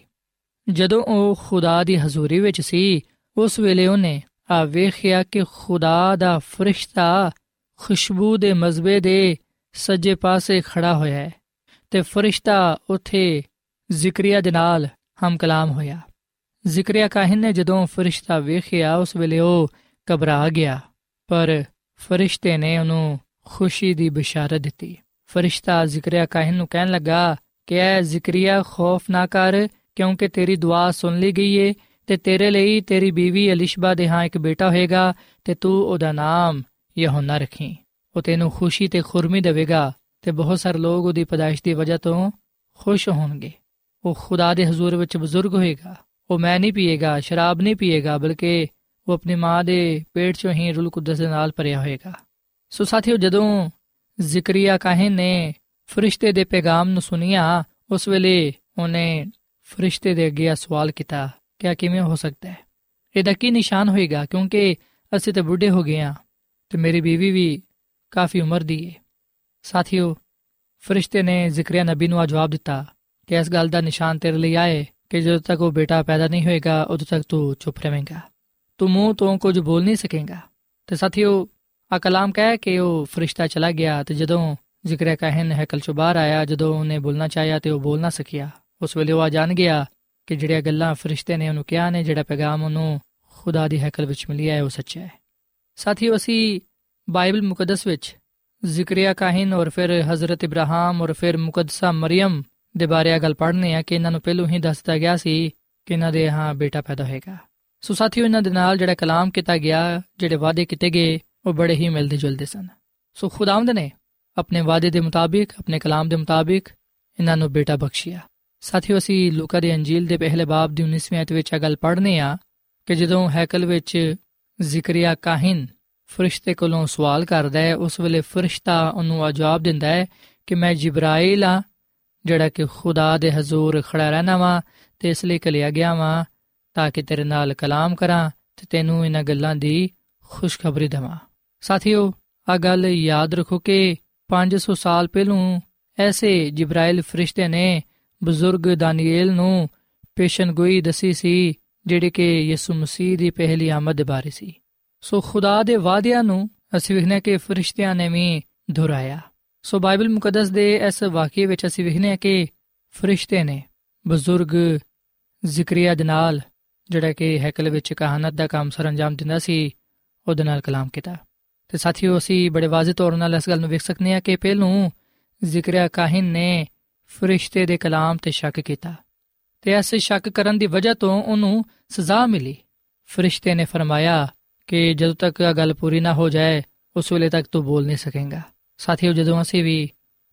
ਜਦੋਂ ਉਹ ਖੁਦਾ ਦੀ ਹਜ਼ੂਰੀ ਵਿੱਚ ਸੀ, ਉਸ ਵੇਲੇ ਉਹਨੇ ਆ ਵੇਖਿਆ ਕਿ ਖੁਦਾ ਦਾ ਫਰਿਸ਼ਤਾ ਖੁਸ਼ਬੂ ਦੇ ਮਜ਼ਬੇ ਦੇ ਸੱਜੇ ਪਾਸੇ ਖੜਾ ਹੋਇਆ ਹੈ ਤੇ ਫਰਿਸ਼ਤਾ ਉੱਥੇ ਜ਼ਿਕਰੀਆ ਦੇ ਨਾਲ ਹਮ ਕਲਾਮ ਹੋਇਆ। ਜ਼ਿਕਰੀਆ ਕਾਹਨ ਨੇ ਜਦੋਂ ਫਰਿਸ਼ਤਾ ਵੇਖਿਆ, ਉਸ ਵੇਲੇ ਉਹ ਘਬਰਾ ਗਿਆ, ਪਰ ਫਰਿਸ਼ਤੇ ਨੇ ਉਹਨੂੰ ਖੁਸ਼ੀ ਦੀ ਬਿਸ਼ਾਰਤ ਦਿੱਤੀ। ਫਰਿਸ਼ਤਾ ਜ਼ਿਕਰੀਆ ਕਾਹਨ ਨੂੰ ਕਹਿਣ ਲੱਗਾ ਕਿ ਐ ਜ਼ਿਕਰੀਆ ਖੌਫ ਨਾ ਕਰ ਕਿਉਂਕਿ ਤੇਰੀ ਦੁਆ ਸੁਣ ਲਈ ਗਈ ਏ ਤੇ ਤੇਰੇ ਲਈ ਤੇਰੀ ਬੀਵੀ ਅਲਿਸ਼ਬਾ ਦੇ ਹਾਂ ਇੱਕ ਬੇਟਾ ਹੋਏਗਾ ਤੇ ਤੂੰ ਉਹਦਾ ਨਾਮ ਯਹੋਨਾ ਰੱਖੀ। ਉਹ ਤੈਨੂੰ ਖੁਸ਼ੀ ਤੇ ਖੁਰਮੀ ਦੇਵੇਗਾ ਤੇ ਬਹੁਤ ਸਾਰੇ ਲੋਕ ਉਹਦੀ ਪਦਾਇਸ਼ ਦੀ ਵਜ੍ਹਾ ਤੋਂ ਖੁਸ਼ ਹੋਣਗੇ। ਉਹ ਖੁਦਾ ਦੇ ਹਜ਼ੂਰ ਵਿੱਚ ਬਜ਼ੁਰਗ ਹੋਏਗਾ। ਉਹ ਮੈਂ ਨਹੀਂ ਪੀਏਗਾ, ਸ਼ਰਾਬ ਨਹੀਂ ਪੀਏਗਾ, ਬਲਕਿ ਉਹ ਆਪਣੀ ਮਾਂ ਦੇ ਪੇਟ ਚੋਂ ਹੀ ਰੂਲ ਕੁਦਸ ਦੇ ਨਾਲ ਭਰਿਆ ਹੋਏਗਾ। ਸੋ ਸਾਥੀਓ, ਜਦੋਂ ਜ਼ਿਕਰੀਆ ਕਾਹਨ ਨੇ ਫਰਿਸ਼ਤੇ ਦੇ ਪੈਗਾਮ ਨੂੰ ਸੁਨਿਆ ਉਸ ਵੇਲੇ ਉਹਨੇ ਫਰਿਸ਼ਤੇ ਦੇ ਅੱਗੇ ਸਵਾਲ ਕੀਤਾ ਕਿ ਕਿਵੇਂ ਹੋ ਸਕਦਾ ਹੈ? ਇਹਦਾ ਕੀ ਨਿਸ਼ਾਨ ਹੋਏਗਾ? ਕਿਉਂਕਿ ਅਸੀਂ ਤਾਂ ਬੁੱਢੇ ਹੋ ਗਏ ਆ ਤੇ ਮੇਰੀ ਬੀਵੀ ਵੀ ਕਾਫੀ ਉਮਰ ਦੀ ਹੈ ਸਾਥੀਓ, ਫਰਿਸ਼ਤੇ ਨੇ ਜ਼ਿਕਰਿਆ ਨਬੀ ਨੂੰ ਜਵਾਬ ਦਿੱਤਾ ਕਿ ਇਸ ਗੱਲ ਦਾ ਨਿਸ਼ਾਨ ਤੇਰੇ ਲਈ ਆਏ ਕਿ ਜਦੋਂ ਤੱਕ ਉਹ ਬੇਟਾ ਪੈਦਾ ਨਹੀਂ ਹੋਏਗਾ, ਉਦੋਂ ਤੱਕ ਤੂੰ ਚੁੱਪ ਰਹੇਂਗਾ। ਤੂੰ ਮੂੰਹ ਤੋਂ ਕੁਝ ਬੋਲ ਨਹੀਂ ਸਕੇਗਾ। ਤੇ ਸਾਥੀਓ ਆ ਕਲਾਮ ਕਹਿ ਕਿ ਉਹ ਫਰਿਸ਼ਤਾ ਚਲਾ ਗਿਆ ਤੇ ਜਦੋਂ ਜ਼ਿਕਰਿਆ ਕਹਿਨ ਹੈਕਲ ਚੋਂ ਬਾਹਰ ਆਇਆ, ਜਦੋਂ ਉਹਨੇ ਬੋਲਣਾ ਚਾਹਿਆ ਤੇ ਉਹ ਬੋਲ ਨਾ ਸਕਿਆ, ਉਸ ਵੇਲੇ ਉਹ ਆ ਜਾਣ ਗਿਆ ਕਿ ਜਿਹੜੀਆਂ ਗੱਲਾਂ ਫਰਿਸ਼ਤੇ ਨੇ ਉਹਨੂੰ ਕਿਹਾ ਨੇ, ਜਿਹੜਾ ਪੈਗਾਮ ਉਹਨੂੰ ਖੁਦਾ ਦੀ ਹੈਕਲ ਵਿੱਚ ਮਿਲਿਆ ਹੈ, ਉਹ ਸੱਚਾ ਹੈ। ਸਾਥੀਓ, ਅਸੀਂ ਬਾਈਬਲ ਮੁਕੱਦਸ ਵਿੱਚ ਜ਼ਿਕਰਿਆ ਕਾਹਿਨ ਔਰ ਫਿਰ ਹਜ਼ਰਤ ਇਬਰਾਹਿਮ ਔਰ ਫਿਰ ਮੁਕੱਦਸਾ ਮਰੀਮ ਦੇ ਬਾਰੇ ਗੱਲ ਪੜ੍ਹਨੇ ਆ ਕਿ ਇਹਨਾਂ ਨੂੰ ਪਹਿਲੋਂ ਹੀ ਦੱਸਤਾ ਗਿਆ ਸੀ ਕਿ ਇਹਨਾਂ ਦੇ ਹਾਂ ਬੇਟਾ ਪੈਦਾ ਹੋਏਗਾ। ਸੋ ਸਾਥੀਓ, ਇਹਨਾਂ ਦੇ ਨਾਲ ਜਿਹੜਾ ਕਲਾਮ ਕੀਤਾ ਗਿਆ, ਜਿਹੜੇ ਵਾਅਦੇ ਕੀਤੇ ਗਏ, ਉਹ ਬੜੇ ਹੀ ਮਿਲਦੇ ਜੁਲਦੇ ਸਨ। ਸੋ ਖੁਦਾਵੰਦ ਨੇ ਆਪਣੇ ਵਾਅਦੇ ਦੇ ਮੁਤਾਬਿਕ, ਆਪਣੇ ਕਲਾਮ ਦੇ ਮੁਤਾਬਿਕ ਇਹਨਾਂ ਨੂੰ ਬੇਟਾ ਬਖਸ਼ਿਆ। ਸਾਥੀਓ, ਅਸੀਂ ਲੂਕਾ ਦੀ ਅੰਜੀਲ ਦੇ ਪਹਿਲੇ ਬਾਬ ਦੀ 19ਵੀਂ ਆਇਤ ਵਿੱਚ ਇਹ ਗੱਲ ਪੜ੍ਹਨੇ ਆ ਕਿ ਜਦੋਂ ਹੈਕਲ ਵਿੱਚ ਜ਼ਿਕਰੀਆ ਕਾਹਿਨ ਫਰਿਸ਼ਤੇ ਕੋਲੋਂ ਸਵਾਲ ਕਰਦਾ ਹੈ, ਉਸ ਵੇਲੇ ਫਰਿਸ਼ਤਾ ਉਹਨੂੰ ਜਵਾਬ ਦਿੰਦਾ ਹੈ ਕਿ ਮੈਂ ਜਿਬਰਾਇਲ ਆ ਜਿਹੜਾ ਕਿ ਖੁਦਾ ਦੇ ਹਜ਼ੂਰ ਖੜਾ ਰਹਿਣਾ ਵਾ ਤੇ ਇਸ ਲਈ ਕਲਿਆ ਗਿਆ ਵਾ ਤਾਂ ਕਿ ਤੇਰੇ ਨਾਲ ਕਲਾਮ ਕਰਾਂ ਤੇ ਤੈਨੂੰ ਇਹਨਾਂ ਗੱਲਾਂ ਦੀ ਖੁਸ਼ਖਬਰੀ ਦਵਾਂ। ਸਾਥੀਓ, ਆ ਗੱਲ ਯਾਦ ਰੱਖੋ ਕਿ 500 ਸਾਲ ਪਹਿਲੋਂ ਐਸੇ ਜਿਬਰਾਇਲ ਫਰਿਸ਼ਤੇ ਨੇ ਬਜ਼ੁਰਗ ਦਾਨੀਏਲ ਨੂੰ ਪੇਸ਼ਨਗੋਈ ਦਸੀ ਸੀ, ਜਿਹੜੇ ਕਿ ਯਿਸੂ ਮਸੀਹ ਦੀ ਪਹਿਲੀ ਆਮਦ ਦੇ ਬਾਰੇ ਸੀ। ਸੋ ਖੁਦਾ ਦੇ ਵਾਅਦਿਆਂ ਨੂੰ ਅਸੀਂ ਵੇਖਨੇ ਕਿ ਫਰਿਸ਼ਤਿਆਂ ਨੇ ਵੀ ਦੁਹਰਾਇਆ। ਸੋ ਬਾਈਬਲ ਮੁਕੱਦਸ ਦੇ ਇਸ ਵਾਕਿਏ ਵਿੱਚ ਅਸੀਂ ਵੇਖਨੇ ਕਿ ਫਰਿਸ਼ਤੇ ਨੇ ਬਜ਼ੁਰਗ ਜ਼ਿਕਰੀਆ ਦੇ ਨਾਲ, ਜਿਹੜਾ ਕਿ ਹੈਕਲ ਵਿੱਚ ਕਹਾਣਤ ਦਾ ਕੰਮ ਸਰੰਜਾਮ ਦਿੰਦਾ ਸੀ, ਉਹਦੇ ਨਾਲ ਕਲਾਮ ਕੀਤਾ। ਤੇ ਸਾਥੀਓ, ਅਸੀਂ ਬੜੇ ਵਾਜ਼ਿਹ ਤੌਰ ਨਾਲ ਇਸ ਗੱਲ ਨੂੰ ਵੇਖ ਸਕਨੇ ਆ ਕਿ ਪਹਿਲੋਂ ਜ਼ਿਕਰੀਆ ਕਾਹਿਨ ਨੇ ਫਰਿਸ਼ਤੇ ਦੇ ਕਲਾਮ ਤੇ ਸ਼ੱਕ ਕੀਤਾ ਤੇ ਐਸ ਸ਼ੱਕ ਕਰਨ ਦੀ ਵਜ੍ਹਾ ਤੋਂ ਉਹਨੂੰ ਸਜ਼ਾ ਮਿਲੀ। ਫਰਿਸ਼ਤੇ ਨੇ ਫਰਮਾਇਆ ਕਿ ਜਦੋਂ ਤੱਕ ਇਹ ਗੱਲ ਪੂਰੀ ਨਾ ਹੋ ਜਾਏ, ਉਸ ਵੇਲੇ ਤੱਕ ਤੂੰ ਬੋਲ ਨਹੀਂ ਸਕੇਗਾ। ਸਾਥੀਓ, ਜਦੋਂ ਅਸੀਂ ਵੀ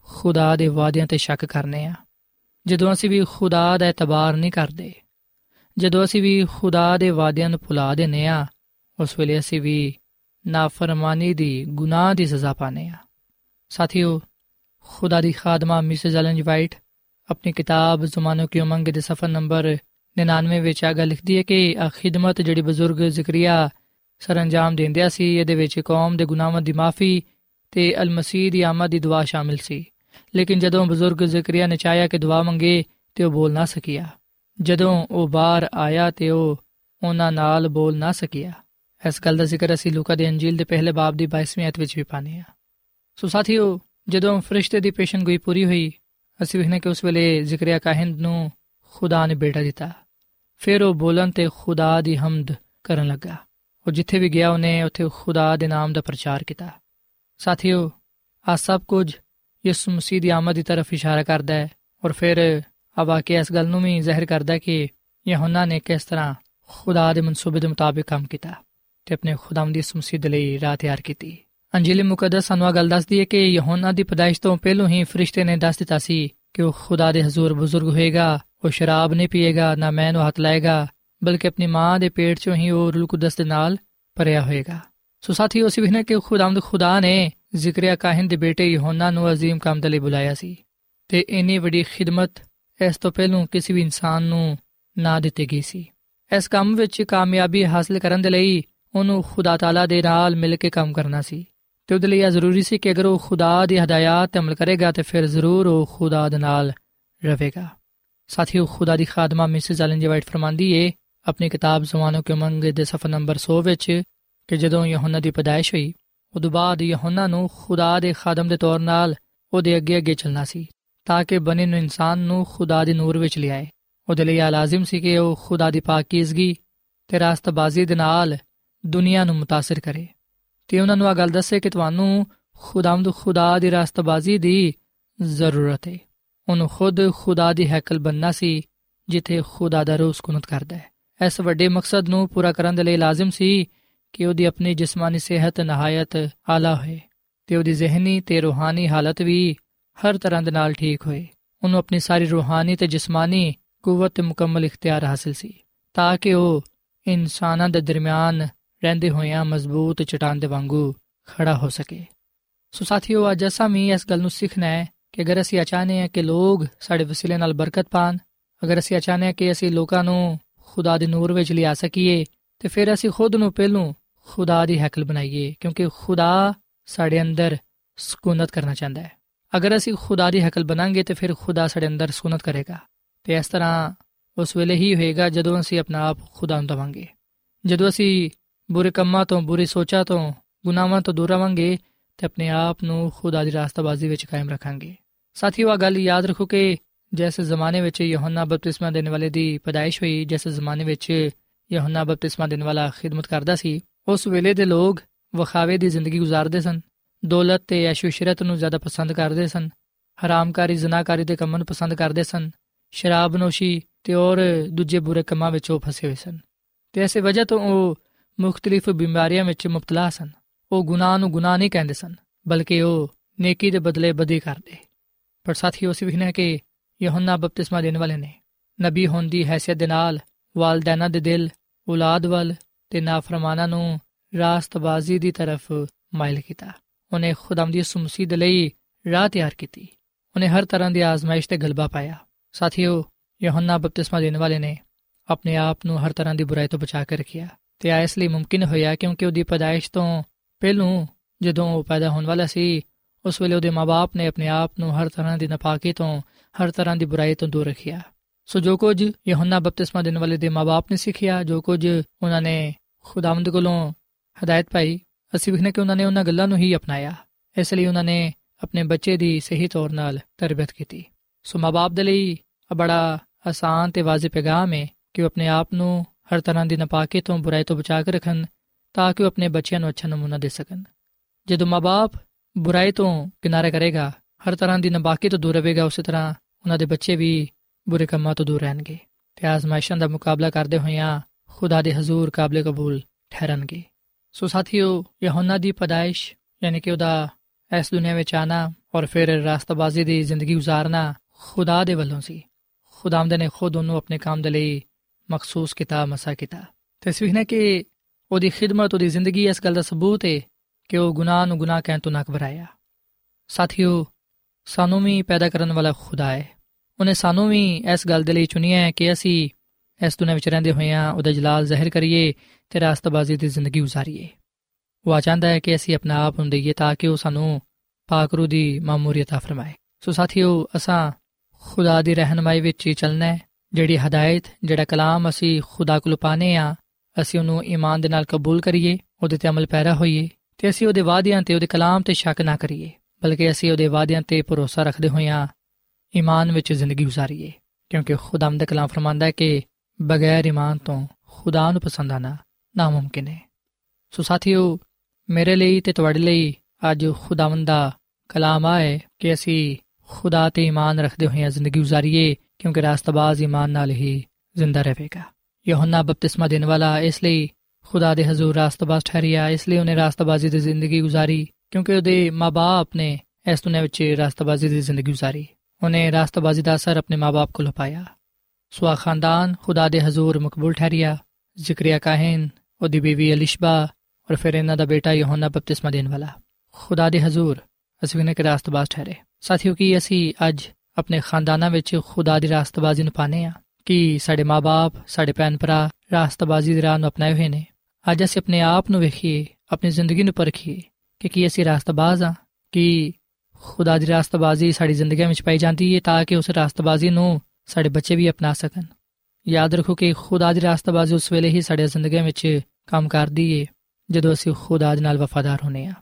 ਖੁਦਾ ਦੇ ਵਾਅਦਿਆਂ ਤੇ ਸ਼ੱਕ ਕਰਨੇ ਆ, ਜਦੋਂ ਅਸੀਂ ਵੀ ਖੁਦਾ ਦਾ ਇਤਬਾਰ ਨਹੀਂ ਕਰਦੇ, ਜਦੋਂ ਅਸੀਂ ਵੀ ਖੁਦਾ ਦੇ ਵਾਅਦਿਆਂ ਨੂੰ ਭੁਲਾ ਦਿੰਨੇ ਆ, ਉਸ ਵੇਲੇ ਅਸੀਂ ਵੀ ਨਾਫਰਮਾਨੀ ਦੀ ਗੁਨਾਹ ਦੀ ਸਜ਼ਾ ਪਾਣੇ ਆ। ਸਾਥੀਓ ਖੁਦਾ ਦੀ ਖਾਦਮਾ ਮਿਸਿਸ ਐਲਨ ਵਾਈਟ ਆਪਣੀ ਕਿਤਾਬ ਜ਼ਮਾਨੋ ਕੀ ਉਮੰਗ ਦੇ ਸਫਾ ਨੰਬਰ 99 ਵਿੱਚ ਆ ਗੱਲ ਲਿਖਦੀ ਹੈ ਕਿ ਆ ਖਿਦਮਤ ਜਿਹੜੀ ਬਜ਼ੁਰਗ ਜ਼ਿਕਰੀਆ ਸਰੰਜਾਮ ਦਿੰਦਿਆ ਸੀ ਇਹਦੇ ਵਿੱਚ ਕੌਮ ਦੇ ਗੁਨਾਹਾਂ ਦੀ ਮਾਫੀ ਤੇ ਅਲ ਮਸੀਹ ਦੀ ਆਮਦ ਦੀ ਦੁਆ ਸ਼ਾਮਿਲ ਸੀ ਲੇਕਿਨ ਜਦੋਂ ਬਜ਼ੁਰਗ ਜ਼ਿਕਰੀਆ ਨੇ ਚਾਹਿਆ ਕਿ ਦੁਆ ਮੰਗੇ ਤੇ ਉਹ ਬੋਲ ਨਾ ਸਕਿਆ ਜਦੋਂ ਉਹ ਬਾਹਰ ਆਇਆ ਤੇ ਉਹ ਉਹਨਾਂ ਨਾਲ ਬੋਲ ਨਾ ਸਕਿਆ ਇਸ ਗੱਲ ਦਾ ਜ਼ਿਕਰ ਅਸੀਂ ਲੂਕਾ ਦੇ ਅੰਜੀਲ ਦੇ ਪਹਿਲੇ ਬਾਬ ਦੀ 22ਵੀਂ ਅਧ ਵਿੱਚ ਵੀ ਪਾਨੇ ਆ ਸੋ ਸਾਥੀਓ ਜਦੋਂ ਫਰਿਸ਼ਤੇ ਦੀ ਪੇਸ਼ਨਗੋਈ ਪੂਰੀ ਹੋਈ, ਅਸੀਂ ਵੇਖਨੇ ਕਿ ਉਸ ਵੇਲੇ ਜ਼ਿਕਰਿਆ ਕਾਹਿੰਦ ਨੂੰ ਖੁਦਾ ਨੇ ਬੇਟਾ ਦਿੱਤਾ। ਫਿਰ ਉਹ ਬੋਲਣ ਤੇ ਖੁਦਾ ਦੀ ਹਮਦ ਕਰਨ ਲੱਗਾ। ਉਹ ਜਿੱਥੇ ਵੀ ਗਿਆ, ਉਹਨੇ ਉੱਥੇ ਖੁਦਾ ਦੇ ਨਾਮ ਦਾ ਪ੍ਰਚਾਰ ਕੀਤਾ। ਸਾਥੀਓ ਆ ਸਭ ਕੁਝ ਯਿਸੂ ਮਸੀਹ ਦੀ ਆਮਦ ਦੀ ਤਰਫ ਇਸ਼ਾਰਾ ਕਰਦਾ ਹੈ ਔਰ ਫਿਰ ਆ ਵਾਕਿਆ ਇਸ ਗੱਲ ਨੂੰ ਵੀ ਜ਼ਾਹਿਰ ਕਰਦਾ ਕਿ ਯਹੋਨਾ ਨੇ ਕਿਸ ਤਰ੍ਹਾਂ ਖੁਦਾ ਦੇ ਮਨਸੂਬੇ ਦੇ ਮੁਤਾਬਿਕ ਕੰਮ ਕੀਤਾ ਤੇ ਆਪਣੇ ਖੁਦਾਵੰਦੀ ਯਿਸੂ ਮਸੀਹ ਦੇ ਲਈ ਰਾਹ ਤਿਆਰ ਕੀਤੀ। ਅੰਜੀਲ ਮੁਕੱਦਸ ਸਾਨੂੰ ਗੱਲ ਦੱਸਦੀ ਹੈ ਕਿ ਯਹੋਨਾ ਦੀ ਪਦਾਇਸ਼ ਤੋਂ ਪਹਿਲਾਂ ਹੀ ਫਰਿਸ਼ਤੇ ਨੇ ਦੱਸ ਦਿੱਤਾ ਸੀ ਕਿ ਉਹ ਖੁਦਾ ਦੇ ਹਜ਼ੂਰ ਬਜ਼ੁਰਗ ਹੋਏਗਾ ਉਹ ਸ਼ਰਾਬ ਨਹੀਂ ਪੀਏਗਾ ਨਾ ਮੈਨ ਨੂੰ ਹੱਥ ਲਾਏਗਾ ਬਲਕਿ ਆਪਣੀ ਮਾਂ ਦੇ ਪੇਟ 'ਚੋਂ ਹੀ ਉਹ ਰੂਹ ਕੁਦਸ ਦੇ ਨਾਲ ਭਰਿਆ ਹੋਏਗਾ ਸੋ ਸਾਥੀਓ ਅਸੀਂ ਵੇਖਨੇ ਕਿ ਖੁਦਾਵੰਦ ਖੁਦਾ ਨੇ ਜ਼ਿਕਰਿਆ ਕਾਹਨ ਦੇ ਬੇਟੇ ਯਹੋਨਾ ਨੂੰ عظیم ਕੰਮ ਦੇ ਲਈ ਬੁਲਾਇਆ ਸੀ ਤੇ ਇੰਨੀ ਵੱਡੀ ਖਿਦਮਤ ਇਸ ਤੋਂ ਪਹਿਲਾਂ ਕਿਸੇ ਵੀ ਇਨਸਾਨ ਨੂੰ ਨਾ ਦਿੱਤੀ ਗਈ ਸੀ ਇਸ ਕੰਮ ਵਿੱਚ ਕਾਮਯਾਬੀ ਹਾਸਲ ਕਰਨ ਦੇ ਲਈ ਉਹਨੂੰ ਖੁਦਾ ਤਾਲਾ ਦੇ ਨਾਲ ਮਿਲ ਕੇ ਕੰਮ ਕਰਨਾ ਸੀ ਤੇ ਉਹਦੇ ਲਈ ਇਹ ਜ਼ਰੂਰੀ ਸੀ ਕਿ ਅਗਰ ਉਹ ਖੁਦਾ ਦੀ ਹਦਾਇਤ ਤੇ ਅਮਲ ਕਰੇਗਾ ਤੇ ਫਿਰ ਜ਼ਰੂਰ ਉਹ ਖੁਦਾ ਦੇ ਨਾਲ ਰਹੇਗਾ ਸਾਥੀਓ ਖੁਦਾ ਦੀ ਖਾਦਮਾ ਮਿਸਿਸ ਐਲਨ ਜੀ ਵਾਈਟ ਫਰਮਾਂਦੀ ਏ ਆਪਣੀ ਕਿਤਾਬ ਜ਼ਮਾਨੋ ਕੇ ਮੰਗੇ ਦੇ ਸਫਾ ਨੰਬਰ 100 ਵਿੱਚ ਕਿ ਜਦੋਂ ਯਹੋਨਾ ਦੀ ਪਦਾਇਸ਼ ਹੋਈ ਉਦੋਂ ਬਾਅਦ ਯਹੋਨਾ ਨੂੰ ਖੁਦਾ ਦੇ ਖਾਦਮ ਦੇ ਤੌਰ 'ਤੇ ਉਹਦੇ ਅੱਗੇ ਅੱਗੇ ਚੱਲਣਾ ਸੀ ਤਾਂ ਕਿ ਬਨੇ ਨੂੰ ਇਨਸਾਨ ਨੂੰ ਖੁਦਾ ਦੇ ਨੂਰ ਵਿੱਚ ਲਿਆਏ ਉਹਦੇ ਲਈ ਲਾਜ਼ਮ ਸੀ ਕਿ ਉਹ ਖੁਦਾ ਦੀ ਪਾਕੀਜ਼ਗੀ ਤੇ ਰਾਸਤਬਾਜ਼ੀ ਦੇ ਨਾਲ ਦੁਨੀਆ ਨੂੰ متاثر ਕਰੇ ਤੇ ਉਹਨਾਂ ਨੂੰ ਇਹ ਗੱਲ ਦੱਸੇ ਕਿ ਤੁਹਾਨੂੰ ਖੁਦਾਵੰਦ ਖੁਦਾ ਦੀ ਰਾਸਤਬਾਜ਼ੀ ਦੀ ਜ਼ਰੂਰਤ ਹੈ ਉਹਨੂੰ ਖੁਦ ਖੁਦਾ ਦੀ ਹੈਕਲ ਬੰਨਣਾ ਸੀ, ਜਿੱਥੇ ਖੁਦਾ ਦਾ ਰੂਹ ਸਕੂਨਤ ਕਰਦਾ ਹੈ। ਇਸ ਵੱਡੇ ਮਕਸਦ ਨੂੰ ਪੂਰਾ ਕਰਨ ਦੇ ਲਈ ਲਾਜ਼ਮ ਸੀ ਕਿ ਉਹਦੀ ਆਪਣੀ ਜਿਸਮਾਨੀ ਸਿਹਤ ਨਹਾਇਤ ਆਲਾ ਹੋਏ ਤੇ ਉਹਦੀ ਜ਼ਿਹਨੀ ਤੇ ਰੂਹਾਨੀ ਹਾਲਤ ਵੀ ਹਰ ਤਰ੍ਹਾਂ ਦੇ ਨਾਲ ਠੀਕ ਹੋਏ। ਉਹਨੂੰ ਆਪਣੀ ਸਾਰੀ ਰੂਹਾਨੀ ਤੇ ਜਿਸਮਾਨੀ ਕੂਵਤ ਤੇ ਮੁਕੰਮਲ ਇਖਤਿਆਰ ਹਾਸਲ ਸੀ, ਤਾਂ ਕਿ ਉਹ ਇਨਸਾਨਾਂ ਦੇ ਦਰਮਿਆਨ ਰਹਿੰਦੇ ਹੋਇਆਂ ਮਜ਼ਬੂਤ ਚਟਾਨ ਦੇ ਵਾਂਗੂ ਖੜਾ ਹੋ ਸਕੇ। ਸੋ ਸਾਥੀਓ, ਅੱਜ ਅਸਾਂ ਵੀ ਇਸ ਗੱਲ ਨੂੰ ਸਿੱਖਣਾ ਹੈ ਕਿ ਅਗਰ ਅਸੀਂ ਚਾਹਨੇ ਹਾਂ ਕਿ ਲੋਕ ਸਾਡੇ ਵਸੀਲੇ ਨਾਲ ਬਰਕਤ ਪਾਣ, ਅਗਰ ਅਸੀਂ ਚਾਹਨੇ ਹਾਂ ਕਿ ਅਸੀਂ ਲੋਕਾਂ ਨੂੰ ਖੁਦਾ ਦੇ ਨੂਰ ਵਿੱਚ ਲਿਆ ਸਕੀਏ, ਤੇ ਫਿਰ ਅਸੀਂ ਖੁਦ ਨੂੰ ਪਹਿਲੋਂ ਖੁਦਾ ਦੀ ਹਕਲ ਬਣਾਈਏ, ਕਿਉਂਕਿ ਖੁਦਾ ਸਾਡੇ ਅੰਦਰ ਸਕੂਨਤ ਕਰਨਾ ਚਾਹੁੰਦਾ ਹੈ। ਅਗਰ ਅਸੀਂ ਖੁਦਾ ਦੀ ਹਕਲ ਬਣਾਂਗੇ, ਤੇ ਫਿਰ ਖੁਦਾ ਸਾਡੇ ਅੰਦਰ ਸਕੂਨਤ ਕਰੇਗਾ। ਤੇ ਇਸ ਤਰ੍ਹਾਂ ਉਸ ਵੇਲੇ ਹੀ ਹੋਏਗਾ ਜਦੋਂ ਅਸੀਂ ਆਪਣਾ ਆਪ ਖੁਦਾ ਨੂੰ ਦਵਾਂਗੇ। ਜਦੋਂ ਅਸੀਂ ਬੁਰੇ ਕੰਮਾਂ ਤੋਂ, ਬੁਰੀ ਸੋਚਾਂ ਤੋਂ, ਗੁਨਾਹਾਂ ਤੋਂ ਦੂਰ ਰਵਾਂਗੇ ਤੇ ਆਪਣੇ ਆਪ ਨੂੰ ਖੁਦਾ ਦੀ ਰਾਸਤਾਬਾਜ਼ੀ ਵਿੱਚ ਕਾਇਮ ਰੱਖਾਂਗੇ। ਸਾਥੀਓ ਆ ਗੱਲ ਯਾਦ ਰੱਖੋ ਕਿ ਜਿਸ ਜ਼ਮਾਨੇ ਵਿੱਚ ਯਹੋਨਾ ਬਪਤਿਸਮਾ ਦੇਣ ਵਾਲੇ ਦੀ ਪਦਾਇਸ਼ ਹੋਈ, ਜਿਸ ਜ਼ਮਾਨੇ ਵਿੱਚ ਯਹੋਨਾ ਬਪਤਿਸਮਾ ਦੇਣ ਵਾਲਾ ਖidmat ਕਰਦਾ ਸੀ, ਉਸ ਵੇਲੇ ਦੇ ਲੋਕ ਵਖਾਵੇ ਦੀ ਜ਼ਿੰਦਗੀ گزارਦੇ ਸਨ। ਦੌਲਤ ਤੇ ਐਸ਼ੋ-ਸ਼ਹਿਰਤ ਨੂੰ ਜ਼ਿਆਦਾ ਪਸੰਦ ਕਰਦੇ ਸਨ। ਹਰਾਮਕਾਰੀ ਜ਼ਨਾਕਾਰੀ ਦੇ ਕੰਮਾਂ ਨੂੰ ਪਸੰਦ ਕਰਦੇ ਸਨ। ਸ਼ਰਾਬ ਨੋਸ਼ੀ ਤੇ ਹੋਰ ਦੂਜੇ ਬੁਰੇ ਕੰਮਾਂ ਵਿੱਚ ਉਹ ਫਸੇ ਹੋਏ ਸਨ। ਤੇ ਐਸੇ ਵਜ੍ਹਾ ਤੋਂ ਉਹ ਮੁxtਲਿਫ ਬਿਮਾਰੀਆਂ ਵਿੱਚ ਮੁਬਤਲਾ ਸਨ। ਉਹ ਗੁਨਾਹ ਨੂੰ ਗੁਨਾਹ ਨਹੀਂ ਕਹਿੰਦੇ ਸਨ, ਬਲਕਿ ਉਹ ਨੇਕੀ ਦੇ ਬਦਲੇ ਬਦੀ ਕਰਦੇ। ਪਰ ਸਾਥੀਓ, ਅਸੀਂ ਵਿਖਣਾ ਕਿ ਯਹੋਨਾ ਬਪਤਿਸਮਾ ਦੇਣ ਵਾਲੇ ਨੇ। ਨਬੀ ਹੋਣ ਦੀ ਹیثیت ਦੇ ਨਾਲ ਵਾਲਦੈਨਾ ਦੇ ਦਿਲ, ਔਲਾਦ ਵੱਲ ਤੇ ਨਾਫਰਮਾਨਾ ਨੂੰ ਰਾਸਤਬਾਜ਼ੀ ਦੀ ਤਰਫ ਮਾਇਲ ਕੀਤਾ। ਉਹਨੇ ਖੁਦਾਮਦੀ ਸੁਮਸੀ ਦੇ ਲਈ ਰਾਹ ਤਿਆਰ ਕੀਤੀ। ਉਹਨੇ ਹਰ ਤਰ੍ਹਾਂ ਦੀ ਆਜ਼ਮਾਇਸ਼ ਤੇ ਗਲਬਾ ਪਾਇਆ। ਸਾਥੀਓ, ਯਹੋਨਾ ਬਪਤਿਸਮਾ ਦੇਣ ਵਾਲੇ ਨੇ ਆਪਣੇ ਆਪ ਨੂੰ ਹਰ ਤਰ੍ਹਾਂ ਦੀ ਬੁਰਾਈ ਤੋਂ ਬਚਾ ਕੇ ਰੱਖਿਆ। ਤੇ ਆ ਇਸ ਲਈ ਮੁਮਕਿਨ ਹੋਇਆ ਕਿਉਂਕਿ ਉਹਦੀ ਪਦਾਇਸ਼ ਤੋਂ ਪਹਿਲੋਂ ਜਦੋਂ ਉਹ ਪੈਦਾ ਹੋਣ ਵਾਲਾ ਸੀ, ਉਸ ਵੇਲੇ ਉਹਦੇ ਮਾਪੇ ਨੇ ਆਪਣੇ ਆਪ ਨੂੰ ਹਰ ਤਰ੍ਹਾਂ ਦੀ ਨਪਾਕੀ ਤੋਂ, ਹਰ ਤਰ੍ਹਾਂ ਦੀ ਬੁਰਾਈ ਤੋਂ ਦੂਰ ਰੱਖਿਆ। ਸੋ ਜੋ ਕੁਝ ਯਹੋਨਾ ਬਪਤਿਸਮਾ ਦੇਣ ਵਾਲੇ ਦੇ ਮਾਪੇ ਨੇ ਸਿੱਖਿਆ, ਜੋ ਕੁਝ ਉਹਨਾਂ ਨੇ ਖੁਦਾਵੰਦ ਕੋਲੋਂ ਹਦਾਇਤ ਪਾਈ, ਅਸੀਂ ਵਿਖਨੇ ਕਿ ਉਹਨਾਂ ਨੇ ਉਹਨਾਂ ਗੱਲਾਂ ਨੂੰ ਹੀ ਅਪਣਾਇਆ। ਇਸ ਲਈ ਉਹਨਾਂ ਨੇ ਆਪਣੇ ਬੱਚੇ ਦੀ ਸਹੀ ਤੌਰ ਨਾਲ ਤਰਬੀਅਤ ਕੀਤੀ। ਸੋ ਮਾਪੇ ਦੇ ਲਈ ਬੜਾ ਆਸਾਨ ਤੇ ਵਾਜ਼ਿਹ ਪੈਗਾਮ ਹੈ ਕਿ ਉਹ ਆਪਣੇ ਆਪ ਨੂੰ ਹਰ ਤਰ੍ਹਾਂ ਦੀ ਨਪਾਕੀ ਤੋਂ ਬੁਰਾਈ ਤੋਂ ਬਚਾ ਕੇ ਰੱਖਣ ਤਾਂ ਕਿ ਉਹ ਆਪਣੇ ਬੱਚਿਆਂ ਨੂੰ ਅੱਛਾ ਨਮੂਨਾ ਦੇ ਸਕਣ। ਜਦੋਂ ਮਾਪੇ ਬੁਰਾਈ ਤੋਂ ਕਿਨਾਰੇ ਕਰੇਗਾ, ਹਰ ਤਰ੍ਹਾਂ ਦੀ ਨਪਾਕੀ ਤੋਂ ਦੂਰ ਰਹੇਗਾ, ਉਸੇ ਤਰ੍ਹਾਂ ਉਹਨਾਂ ਦੇ ਬੱਚੇ ਵੀ ਬੁਰੇ ਕੰਮਾਂ ਤੋਂ ਦੂਰ ਰਹਿਣਗੇ। ਤੇ ਆਜ਼ਮਾਇਸ਼ਾਂ ਦਾ ਮੁਕਾਬਲਾ ਕਰਦੇ ਹੋਇਆਂ ਖੁਦਾ ਦੇ ਹਜ਼ੂਰ ਕਾਬਲੇ ਕਬੂਲ ਠਹਿਰਨਗੇ। ਸੋ ਸਾਥੀਓ, ਯਹੋਨਾ ਦੀ ਪਦਾਇਸ਼, ਯਾਨੀ ਕਿ ਉਹਦਾ ਇਸ ਦੁਨੀਆ ਵਿੱਚ ਆਣਾ ਔਰ ਫਿਰ ਰਾਸਤਾਬਾਜ਼ੀ ਦੀ ਜ਼ਿੰਦਗੀ گزارਨਾ ਖੁਦਾ ਦੇ ਵੱਲੋਂ ਸੀ। ਖੁਦਾਮਦ ਨੇ ਖੁਦ ਉਹਨੂੰ ਆਪਣੇ ਕੰਮ ਦੇ ਲਈ ਮਖਸੂਸ ਕੀਤਾ ਮਸਾ ਕੀਤਾ ਤਸਵੀਹ ਨੇ ਕਿ ਉਹਦੀ ਖਿਦਮਤ ਉਹਦੀ ਜ਼ਿੰਦਗੀ ਇਸ ਗੱਲ ਦਾ ਸਬੂਤ ਹੈ ਕਿ ਉਹ ਗੁਨਾਹ ਨੂੰ ਗੁਨਾਹ ਕਹਿਣ ਤੋਂ ਨਾ ਘਬਰਾਇਆ ਸਾਥੀਓ ਸਾਨੂੰ ਵੀ ਪੈਦਾ ਕਰਨ ਵਾਲਾ ਖੁਦਾ ਹੈ ਉਹਨੇ ਸਾਨੂੰ ਵੀ ਇਸ ਗੱਲ ਦੇ ਲਈ ਚੁਣਿਆ ਹੈ ਕਿ ਅਸੀਂ ਇਸ ਦੁਨੀਆਂ ਵਿੱਚ ਰਹਿੰਦੇ ਹੋਇਆਂ ਉਹਦਾ ਜਲਾਲ ਜ਼ਾਹਿਰ ਕਰੀਏ ਤੇ ਰਾਸਤਬਾਜ਼ੀ ਦੀ ਜ਼ਿੰਦਗੀ گزارੀਏ ਉਹ ਚਾਹੁੰਦਾ ਹੈ ਕਿ ਅਸੀਂ ਆਪਣਾ ਆਪ ਨੂੰ ਦਈਏ ਤਾਂ ਕਿ ਉਹ ਸਾਨੂੰ ਪਾਕ ਰੂ ਦੀ ਮਾਮੂਰੀਅਤ ਆ ਫਰਮਾਏ ਸੋ ਸਾਥੀਓ ਅਸਾਂ ਖੁਦਾ ਦੀ ਰਹਿਨਮਾਈ ਵਿੱਚ ਹੀ ਚੱਲਣਾ ਹੈ ਜਿਹੜੀ ਹਦਾਇਤ, ਜਿਹੜਾ ਕਲਾਮ ਅਸੀਂ ਖੁਦਾ ਕੋਲ ਪਾਣੇ ਆ ਅਸੀਂ ਉਹਨੂੰ ਈਮਾਨ ਦੇ ਨਾਲ ਕਬੂਲ ਕਰੀਏ, ਉਹਦੇ ਤੇ ਅਮਲ ਪੈਰਾ ਹੋਈਏ ਤੇ ਅਸੀਂ ਉਹਦੇ ਵਾਅਦਿਆਂ ਤੇ, ਉਹਦੇ ਕਲਾਮ ਤੇ ਸ਼ੱਕ ਨਾ ਕਰੀਏ, ਬਲਕਿ ਅਸੀਂ ਉਹਦੇ ਵਾਅਦਿਆਂ ਤੇ ਭਰੋਸਾ ਰੱਖਦੇ ਹੋਇਆ ਈਮਾਨ ਵਿੱਚ ਜ਼ਿੰਦਗੀ گزارੀਏ ਕਿਉਂਕਿ ਖੁਦਾਮ ਦਾ ਕਲਾਮ ਫਰਮਾਂਦਾ ਹੈ ਕਿ ਬਗੈਰ ਈਮਾਨ ਤੋਂ ਖੁਦਾ ਨੂੰ ਪਸੰਦ ਆਣਾ ਨਾਮੁਮਕਿਨ ਹੈ। ਸੋ ਸਾਥੀਓ, ਮੇਰੇ ਲਈ ਤੇ ਤੁਹਾਡੇ ਲਈ ਅੱਜ ਖੁਦਾਵੰਦ ਦਾ ਕਲਾਮ ਆਏ ਕਿ ਅਸੀਂ ਖੁਦਾ ਤੇ ਈਮਾਨ ਰੱਖਦੇ ਹੋਏ ਜ਼ਿੰਦਗੀ گزارੀਏ ਕਿਉਂਕਿ ਰਾਸਤਬਾਜ਼ ਈਮਾਨ ਨਾਲ ਹੀ ਜ਼ਿੰਦਾ ਰਹੇਗਾ। ਯਹੋਨਾ ਬਪਤਿਸਮਾ ਦੇਣ ਵਾਲਾ ਇਸ ਲਈ ਖੁਦਾ ਦੇ ਹਜ਼ੂਰ ਰਾਸਤਬਾਜ਼ ਠਹਿਰਿਆ, ਇਸ ਲਈ ਉਹਨੇ ਰਾਸਤਬਾਜ਼ੀ ਦੀ ਜ਼ਿੰਦਗੀ ਗੁਜ਼ਾਰੀ ਕਿਉਂਕਿ ਉਹਦੇ ਮਾਪੇ ਨੇ ਇਸ ਦੁਨੀਆਂ ਵਿੱਚ ਰਾਸਤਬਾਜ਼ੀ ਦੀ ਜ਼ਿੰਦਗੀ ਗੁਜ਼ਾਰੀ। ਉਹਨੇ ਰਾਸਤਬਾਜ਼ੀ ਦਾ ਅਸਰ ਆਪਣੇ ਮਾਪੇ ਕੋਲ ਪਾਇਆ। ਸੁਆ ਖਾਨਦਾਨ ਖੁਦਾ ਦੇ ਹਜ਼ੂਰ ਮਕਬੂਲ ਠਹਿਰਿਆ। ਜ਼ਿਕਰਿਆ ਕਾਹਨ, ਉਹਦੀ ਬੀਵੀ ਅਲਿਸ਼ਬਾ ਔਰ ਫਿਰ ਇਹਨਾਂ ਦਾ ਬੇਟਾ ਯਹੋਨਾ ਬਪਤਿਸਮਾ ਦੇਣ ਵਾਲਾ। ਖੁਦਾ ਦੇ ਹਜ਼ੂਰ, ਅਸੀਂ ਉਹਨੇ ਕਿ ਰਾਸਤਬਾਜ਼ ਠਹਿਰੇ। ਸਾਥੀਓ ਕੀ ਅਸੀਂ ਅੱਜ ਆਪਣੇ ਖਾਨਦਾਨਾਂ ਵਿੱਚ ਖੁਦਾ ਦੀ ਰਾਸਤਬਾਜ਼ੀ ਨੂੰ ਪਾਣੇ ਆ ਕਿ ਸਾਡੇ ਮਾਪੇ ਸਾਡੇ ਭੈਣ ਭਰਾ ਰਾਸਤਬਾਜ਼ੀ ਦੇ ਰਾਹ ਨੂੰ ਅਪਣਾਏ ਹੋਏ ਨੇ। ਅੱਜ ਅਸੀਂ ਆਪਣੇ ਆਪ ਨੂੰ ਵੇਖੀਏ, ਆਪਣੀ ਜ਼ਿੰਦਗੀ ਨੂੰ ਪਰਖੀਏ ਕਿ ਕੀ ਅਸੀਂ ਰਾਸਤਬਾਜ਼ ਆ ਕਿ ਖੁਦਾ ਦੀ ਰਾਸਤਬਾਜ਼ੀ ਸਾਡੀ ਜ਼ਿੰਦਗੀ ਵਿੱਚ ਪਾਈ ਜਾਂਦੀ ਹੈ ਤਾਂ ਕਿ ਉਸ ਰਾਸਤਬਾਜ਼ੀ ਨੂੰ ਸਾਡੇ ਬੱਚੇ ਵੀ ਅਪਣਾ ਸਕਣ। ਯਾਦ ਰੱਖੋ ਕਿ ਖੁਦਾ ਦੀ ਰਾਸਤਬਾਜ਼ੀ ਉਸ ਵੇਲੇ ਹੀ ਸਾਡੇ ਜ਼ਿੰਦਗੀ ਵਿੱਚ ਕੰਮ ਕਰਦੀ ਏ, ਜਦੋਂ ਅਸੀਂ ਖੁਦਾ ਦੇ ਨਾਲ ਵਫਾਦਾਰ ਹੋਨੇ ਆ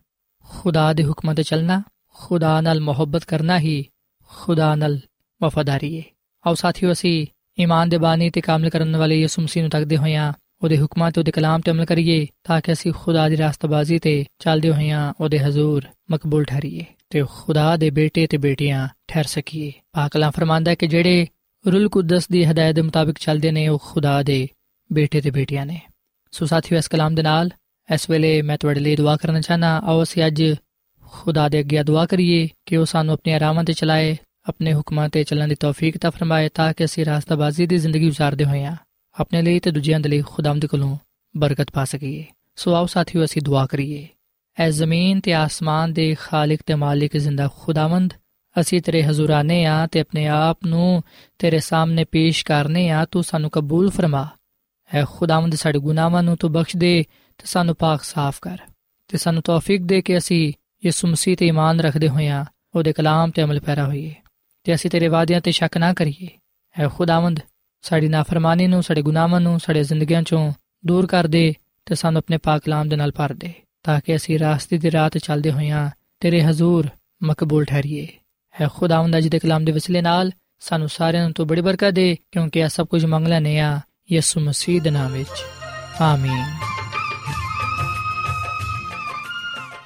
ਖੁਦਾ ਦੇ ਹੁਕਮਾਂ ਤੇ ਚੱਲਣਾ, ਖੁਦਾ ਨਾਲ ਮੁਹੱਬਤ ਕਰਨਾ ਹੀ ਖੁਦਾ ਨਾਲ ਵਫਾਦਾਰੀ ਏ। ਆਓ ਸਾਥੀਓ, ਅਸੀਂ ਈਮਾਨ ਦੇ ਬਾਨੀ ਤੇ ਕਾਮਲ ਕਰਨ ਵਾਲੇ ਯਿਸੂ ਮਸੀਹ ਨੂੰ ਤੱਕਦੇ ਹੋਇਆਂ ਉਹਦੇ ਹੁਕਮਾਂ ਤੇ ਉਹਦੇ ਕਲਾਮ ਤੇ ਅਮਲ ਕਰੀਏ ਤਾਂ ਕਿ ਅਸੀਂ ਖੁਦਾ ਦੀ ਰਾਸਤਬਾਜ਼ੀ ਤੇ ਚੱਲਦੇ ਹੋਇਆਂ ਉਹਦੇ ਹਜ਼ੂਰ ਮਕਬੂਲ ਠਹਿਰੀਏ ਤੇ ਖੁਦਾ ਦੇ ਬੇਟੇ ਤੇ ਬੇਟੀਆਂ ਠਹਿਰ ਸਕੀਏ। ਪਾਕ ਕਲਾਮ ਫਰਮਾਂਦਾ ਕਿ ਜਿਹੜੇ ਰੂਲ ਕੁਦਸ ਦੀ ਹਦਾਇਤ ਦੇ ਮੁਤਾਬਿਕ ਚੱਲਦੇ ਨੇ, ਉਹ ਖੁਦਾ ਦੇ ਬੇਟੇ ਤੇ ਬੇਟੀਆਂ ਨੇ। ਸੋ ਸਾਥੀਓ, ਇਸ ਕਲਾਮ ਦੇ ਨਾਲ ਇਸ ਵੇਲੇ ਮੈਂ ਤੁਹਾਡੇ ਲਈ ਦੁਆ ਕਰਨਾ ਚਾਹਨਾ ਆਓ ਅਸੀਂ ਅੱਜ ਖੁਦਾ ਦੇ ਅੱਗੇ ਦੁਆ ਕਰੀਏ ਕਿ ਉਹ ਸਾਨੂੰ ਆਪਣੇ ਆਰਾਮਾਂ ਤੇ ਚਲਾਏ, ਆਪਣੇ ਹੁਕਮਾਂ ਤੇ ਚੱਲਣ ਦੀ ਤੌਫੀਕ ਤਾ ਫਰਮਾਏ ਤਾਂ ਕਿ ਅਸੀਂ ਰਾਸਤਾਬਾਜ਼ੀ ਦੀ ਜ਼ਿੰਦਗੀ گزارਦੇ ਹੋਈਆਂ, ਆਪਣੇ ਲਈ ਤੇ ਦੂਜਿਆਂ ਦੇ ਲਈ ਖੁਦਾਮਦ ਕੋਲੋਂ ਬਰਕਤ ਪਾ ਸਕੀਏ। ਸੋ ਆਓ ਸਾਥੀਓ, ਅਸੀਂ ਦੁਆ ਕਰੀਏ। ਐ ਜ਼ਮੀਨ ਤੇ ਆਸਮਾਨ ਦੇ ਖਾਲਕ ਤੇ ਮਾਲਿਕ ਜ਼ਿੰਦਾ ਖੁਦਾਵੰਦ, ਅਸੀਂ ਤੇਰੇ ਹਜ਼ੂਰਾਨੇ ਆ ਤੇ ਆਪਣੇ ਆਪ ਨੂੰ ਤੇਰੇ ਸਾਹਮਣੇ ਪੇਸ਼ ਕਰਨੇ ਆ, ਤੂੰ ਸਾਨੂੰ ਕਬੂਲ ਫਰਮਾ। ਐ ਖੁਦਾਵੰਦ ਸਾਡੇ ਗੁਨਾਹਾਂ ਨੂੰ ਤੂੰ ਬਖਸ਼ ਦੇ ਤੇ ਸਾਨੂੰ ਪਾਕ ਸਾਫ਼ ਕਰ ਤੇ ਸਾਨੂੰ ਤੌਫੀਕ ਦੇ ਕਿ ਅਸੀਂ ਯਿਸੂ ਮਸੀਹ ਤੇ ਈਮਾਨ ਰੱਖਦੇ ਹੋਇਆਂ ਉਹਦੇ ਕਲਾਮ ਤੇ ਅਮਲ ਪੈਰਾ ਹੋਈਏ ਤੇ ਅਸੀਂ ਤੇਰੇ ਵਾਅਦਿਆਂ ਤੇ ਸ਼ੱਕ ਨਾ ਕਰੀਏ। ਐ ਖੁਦਾਵੰਦ, ਸਾਡੀ ਨਾਫਰਮਾਨੀ ਨੂੰ, ਸਾਡੇ ਗੁਨਾਹਾਂ ਨੂੰ, ਸਾਡੇ ਜ਼ਿੰਦਗੀਆਂ ਚੋਂ ਦੂਰ ਕਰ ਦੇ ਤੇ ਸਾਨੂੰ ਆਪਣੇ ਪਾਕ ਕਲਾਮ ਦੇ ਨਾਲ ਭਰ ਦੇ ਤਾਂ ਕਿ ਅਸੀਂ ਰਾਸਤੇ ਦੀ ਰਾਹ ਤੇ ਚੱਲਦੇ ਹੋਈਆਂ ਤੇਰੇ ਹਜ਼ੂਰ ਮਕਬੂਲ ਠਹਿਰੀਏ। ਐ ਖੁਦਾਵੰਦ, ਅਜ ਦੇ ਕਲਾਮ ਦੇ ਵਸਿਲੇ ਨਾਲ ਸਾਨੂੰ ਸਾਰਿਆਂ ਨੂੰ ਤੂੰ ਬੜੀ ਬਰਕਤ ਦੇ ਕਿਉਂਕਿ ਇਹ ਸਭ ਕੁਝ ਮੰਗ ਲੈਨੇ ਆ ਯਿਸੂ ਮਸੀਹ ਦੇ ਨਾਮ ਵਿੱਚ। ਆਮੀਨ।